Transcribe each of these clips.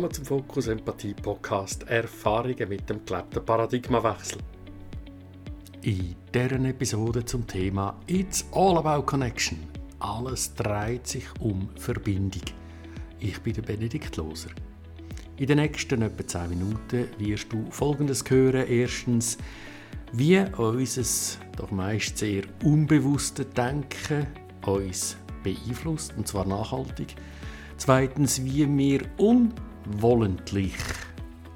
Willkommen zum Fokus Empathie Podcast Erfahrungen mit dem gelebten Paradigmawechsel. In deren Episode zum Thema It's all about connection. Alles dreht sich um Verbindung. Ich bin der Benedikt Loser. In den nächsten etwa 10 Minuten wirst du Folgendes hören. Erstens, wie unser doch meist sehr unbewusste Denken uns beeinflusst, und zwar nachhaltig. Zweitens, wie wir unwollentlich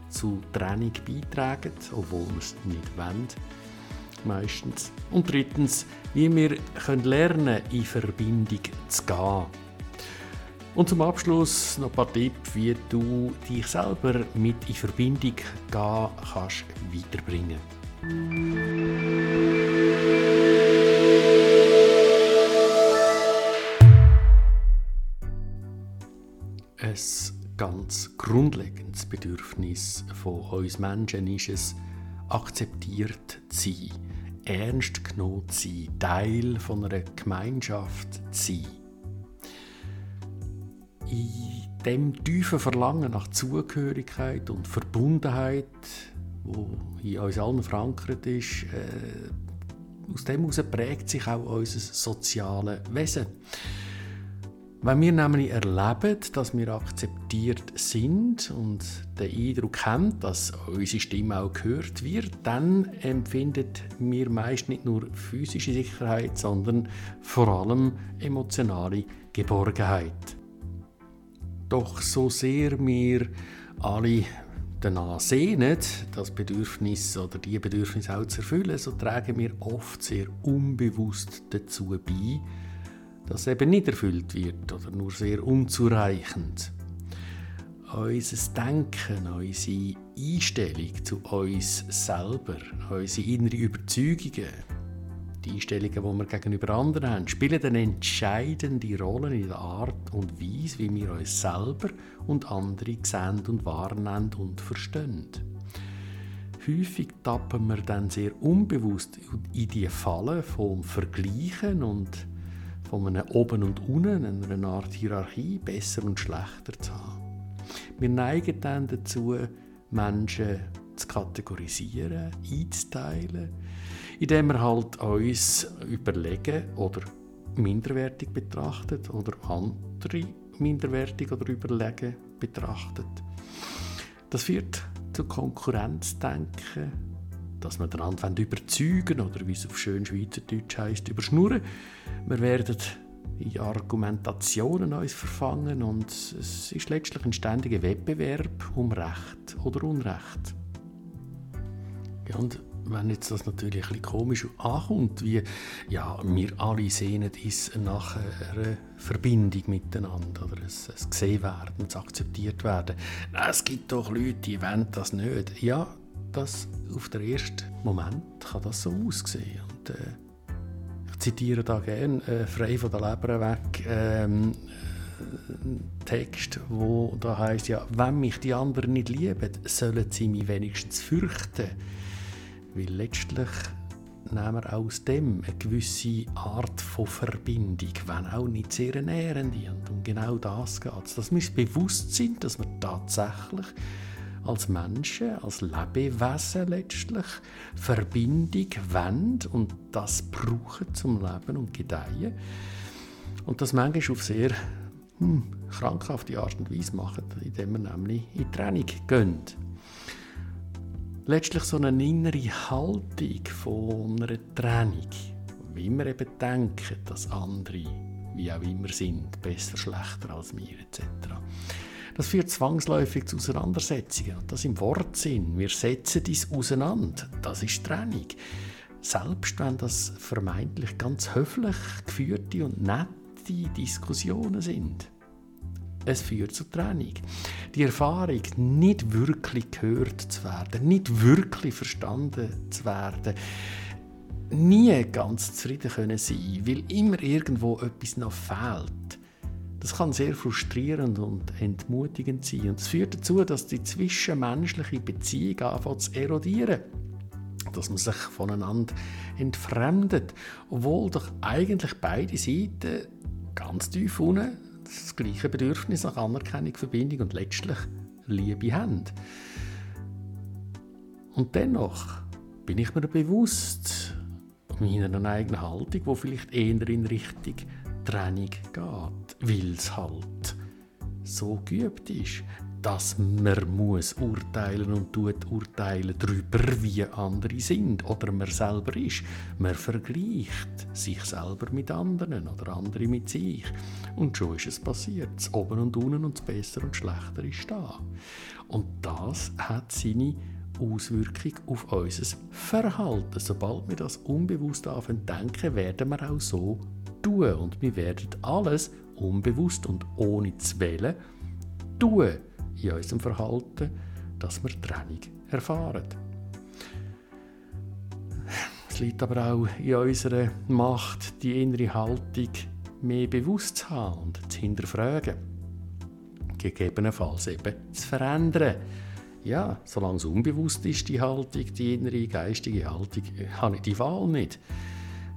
zu Trennung beitragen, obwohl wir es nicht wollen. Meistens. Und drittens, wie wir können lernen in Verbindung zu gehen. Und zum Abschluss noch ein paar Tipps, wie du dich selber mit in Verbindung gehen kannst weiterbringen. Ein ganz grundlegendes Bedürfnis von uns Menschen ist es, akzeptiert zu sein, ernst genommen zu sein, Teil von einer Gemeinschaft zu sein. In dem tiefen Verlangen nach Zugehörigkeit und Verbundenheit, wo in uns allen verankert ist, äh, aus dem heraus prägt sich auch unser soziales Wesen. Wenn wir nämlich erleben, dass wir akzeptiert sind und den Eindruck haben, dass unsere Stimme auch gehört wird, dann empfindet wir meist nicht nur physische Sicherheit, sondern vor allem emotionale Geborgenheit. Doch so sehr wir alle danach sehnen, das Bedürfnis oder die Bedürfnisse auch zu erfüllen, so tragen wir oft sehr unbewusst dazu bei, das eben nicht erfüllt wird oder nur sehr unzureichend. Unser Denken, unsere Einstellung zu uns selber, unsere innere Überzeugungen, die Einstellungen, die wir gegenüber anderen haben, spielen eine entscheidende Rolle in der Art und Weise, wie wir uns selber und andere sehen und wahrnehmen und verstehen. Häufig tappen wir dann sehr unbewusst in die Falle vom Vergleichen und von einem Oben und Unten, einer Art Hierarchie, besser und schlechter zu haben. Wir neigen dann dazu, Menschen zu kategorisieren, einzuteilen, indem wir halt uns überlegen oder minderwertig betrachtet oder andere minderwertig oder überlegen betrachtet. Das führt zu Konkurrenzdenken, dass wir den anderen überzeugen oder wie es auf schön Schweizerdeutsch heisst, überschnurren. Wir werden in Argumentationen uns verfangen und es ist letztlich ein ständiger Wettbewerb um Recht oder Unrecht. Und wenn jetzt das natürlich ein bisschen komisch ankommt, wie ja, wir alle sehnen uns nach einer Verbindung miteinander oder es, es gesehen werden, es akzeptiert werden. Es gibt doch Leute, die wollen das nicht. Ja, das auf den ersten Moment kann das so aussehen. Und, äh, ich zitiere da gerne äh, frei von der Leber weg ähm, äh, Text, wo da heißt ja, wenn mich die anderen nicht lieben, sollen sie mich wenigstens fürchten, weil letztlich nehmen wir aus dem eine gewisse Art von Verbindung, wenn auch nicht sehr nährende. Und um genau das geht es, dass wir bewusst sind, dass wir tatsächlich als Menschen, als Lebewesen letztlich Verbindung wollen und das brauchen zum Leben und Gedeihen. Und das manchmal auf sehr hm, krankhafte Art und Weise machen, indem wir nämlich in die Training gehen. Letztlich so eine innere Haltung von einer Trennung, wie wir eben denken, dass andere, wie auch immer sind, besser, schlechter als wir etc. Das führt zwangsläufig zu Auseinandersetzungen. Das im Wortsinn. Wir setzen dies auseinander. Das ist Trennung. Selbst wenn das vermeintlich ganz höflich geführte und nette Diskussionen sind. Es führt zur Trennung. Die Erfahrung, nicht wirklich gehört zu werden, nicht wirklich verstanden zu werden, nie ganz zufrieden können sein, weil immer irgendwo etwas noch fehlt das kann sehr frustrierend und entmutigend sein. Und es führt dazu, dass die zwischenmenschliche Beziehung anfängt zu erodieren. Dass man sich voneinander entfremdet. Obwohl doch eigentlich beide Seiten ganz tief unten das gleiche Bedürfnis nach Anerkennung, Verbindung und letztlich Liebe haben. Und dennoch bin ich mir bewusst meiner eigenen Haltung, wo vielleicht eher in Richtung Trennung geht, weil es halt so geübt ist, dass man muss urteilen und tut urteilen darüber, wie andere sind oder man selber ist. Man vergleicht sich selber mit anderen oder andere mit sich. Und schon ist es passiert. Das Oben und Unten und das Besser und Schlechter ist da. Und das hat seine Auswirkung auf unser Verhalten. Sobald wir das unbewusst denken, werden wir auch so tun. Und wir werden alles unbewusst und ohne zu wählen tun in unserem Verhalten, dass wir Trennung erfahren. Es liegt aber auch in unserer Macht, die innere Haltung mehr bewusst zu haben und zu hinterfragen. Gegebenenfalls eben zu verändern. Ja, solange es unbewusst ist, die Haltung, die innere geistige Haltung, habe ich die Wahl nicht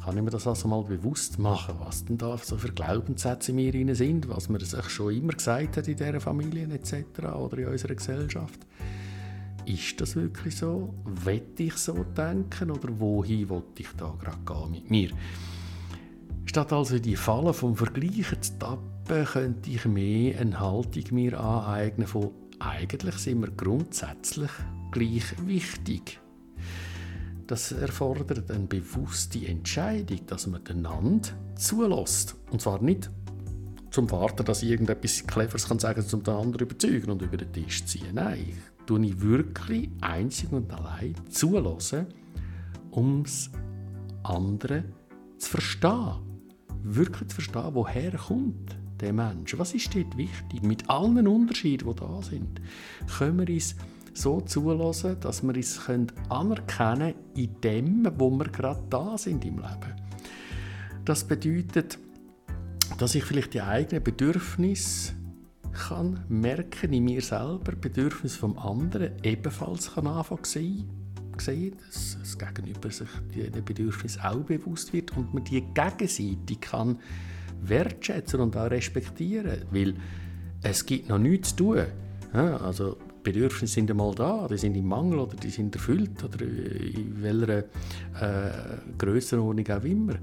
kann ich mir das also mal bewusst machen, was denn da so für Glaubenssätze in mir sind, was man sich schon immer gesagt hat in dieser Familie etc. oder in unserer Gesellschaft. Ist das wirklich so? Wette ich so denken oder wohin wollte ich da gerade gehen mit mir? Statt also die Falle vom Vergleichen zu tappen, könnte ich mehr eine Haltung mir aneignen von eigentlich sind wir grundsätzlich gleich wichtig das erfordert eine bewusste Entscheidung, dass man einander zulässt. Und zwar nicht zum Warten, dass ich irgendetwas Cleveres kann sagen um den anderen überzeugen und über den Tisch ziehen. Nein, ich tue ich wirklich einzig und allein zulassen, um das andere zu verstehen. Wirklich zu verstehen, woher kommt der Mensch. Was ist dort wichtig? Mit allen Unterschieden, die da sind, können wir uns so zulassen, dass wir uns anerkennen können in dem, wo wir gerade da sind im Leben. Das bedeutet, dass ich vielleicht die eigenen Bedürfnisse kann merken in mir selber, Bedürfnis vom anderen ebenfalls kann anfangen sehen, sehen dass das Gegenüber sich diesen Bedürfnis auch bewusst wird und man die Gegenseite kann wertschätzen und auch respektieren, weil es gibt noch nichts zu tun. Also Bedürfnisse sind einmal da, die sind im Mangel oder die sind erfüllt oder in welcher äh, Grössenordnung auch immer.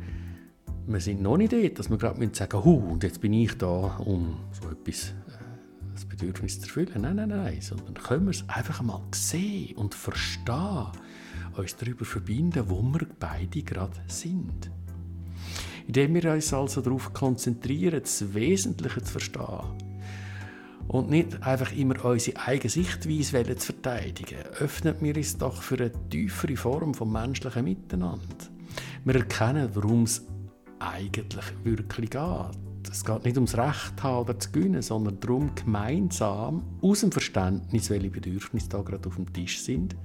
Wir sind noch nicht dort, dass wir gerade sagen hu und jetzt bin ich da, um so etwas, äh, das Bedürfnis zu erfüllen. Nein, nein, nein, sondern können wir es einfach einmal sehen und verstehen, uns darüber verbinden, wo wir beide gerade sind. Indem wir uns also darauf konzentrieren, das Wesentliche zu verstehen, und nicht einfach immer unsere eigene Sichtweise zu verteidigen, öffnet wir uns doch für eine tiefere Form von menschlichen Miteinander. Wir erkennen, worum es eigentlich wirklich geht. Es geht nicht ums Recht haben oder zu gewinnen, sondern darum, gemeinsam aus dem Verständnis, welche Bedürfnisse da gerade auf dem Tisch sind,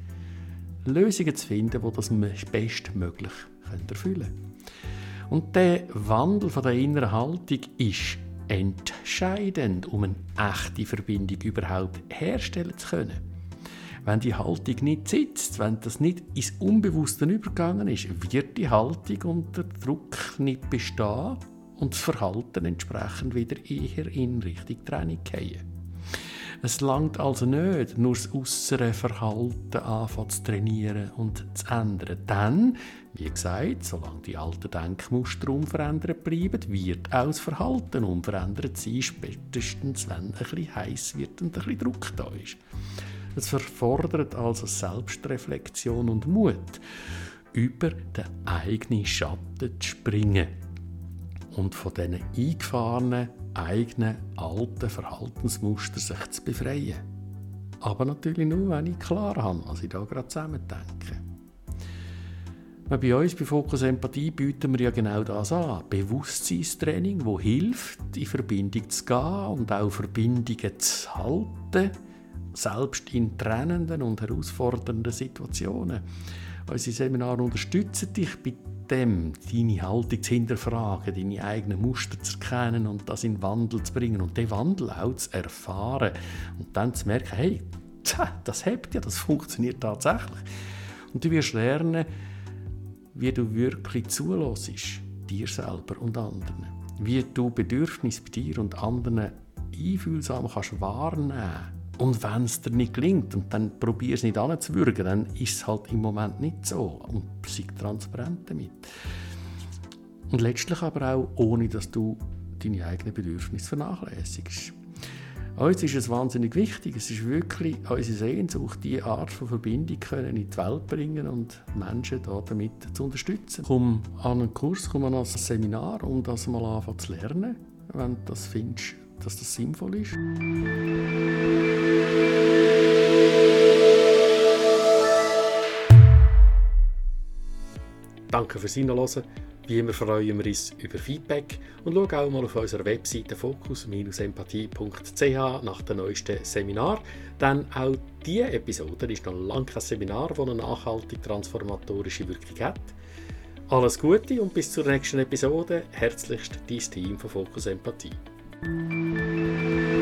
Lösungen zu finden, die das bestmöglich erfüllen können. Und der Wandel von der inneren Haltung ist entscheidend, um eine echte Verbindung überhaupt herstellen zu können. Wenn die Haltung nicht sitzt, wenn das nicht ins Unbewusste übergegangen ist, wird die Haltung unter Druck nicht bestehen und das Verhalten entsprechend wieder eher in Richtung Training gehen. Es langt also nicht, nur das äußere Verhalten anfangen zu trainieren und zu ändern. Dann, wie gesagt, solange die alten Denkmuster unverändert bleiben, wird auch das Verhalten unverändert sein, spätestens wenn ein bisschen heiß wird und ein bisschen Druck da ist. Es verfordert also Selbstreflexion und Mut, über den eigenen Schatten zu springen und von diesen eingefahrenen eigenen alten Verhaltensmuster sich zu befreien. Aber natürlich nur, wenn ich klar habe, was ich da gerade zusammen denke. Bei uns bei Fokus Empathie bieten wir ja genau das an. Bewusstseinstraining, wo hilft, in Verbindung zu gehen und auch Verbindungen zu halten, selbst in trennenden und herausfordernden Situationen. Unsere Seminare unterstützen dich bei dem, deine Haltung zu hinterfragen, deine eigenen Muster zu erkennen und das in Wandel zu bringen und den Wandel auch zu erfahren und dann zu merken, hey, das hebt ja, das funktioniert tatsächlich. Und du wirst lernen, wie du wirklich zulässt, dir selber und anderen. Wie du Bedürfnisse bei dir und anderen einfühlsam kannst wahrnehmen Und wenn es dir nicht gelingt und dann probier es nicht anzuwürgen, dann ist es halt im Moment nicht so. Und sei transparent damit. Und letztlich aber auch, ohne dass du deine eigenen Bedürfnisse vernachlässigst. Uns ist es wahnsinnig wichtig, es ist wirklich unsere Sehnsucht, diese Art von Verbindung können in die Welt bringen und Menschen damit zu unterstützen. Komm an einen Kurs, komm an ein Seminar, um das mal anfangen zu lernen, wenn du das findest, dass das sinnvoll ist. Danke fürs Hinhören. Wie immer freuen wir uns über Feedback und schau auch mal auf unserer Webseite fokus-empathie.ch nach dem neuesten Seminar. Denn auch diese Episode ist noch lange kein Seminar, das eine nachhaltig transformatorische Wirkung hat. Alles Gute und bis zur nächsten Episode. Herzlichst dein Team von Fokus Empathie. Thank you.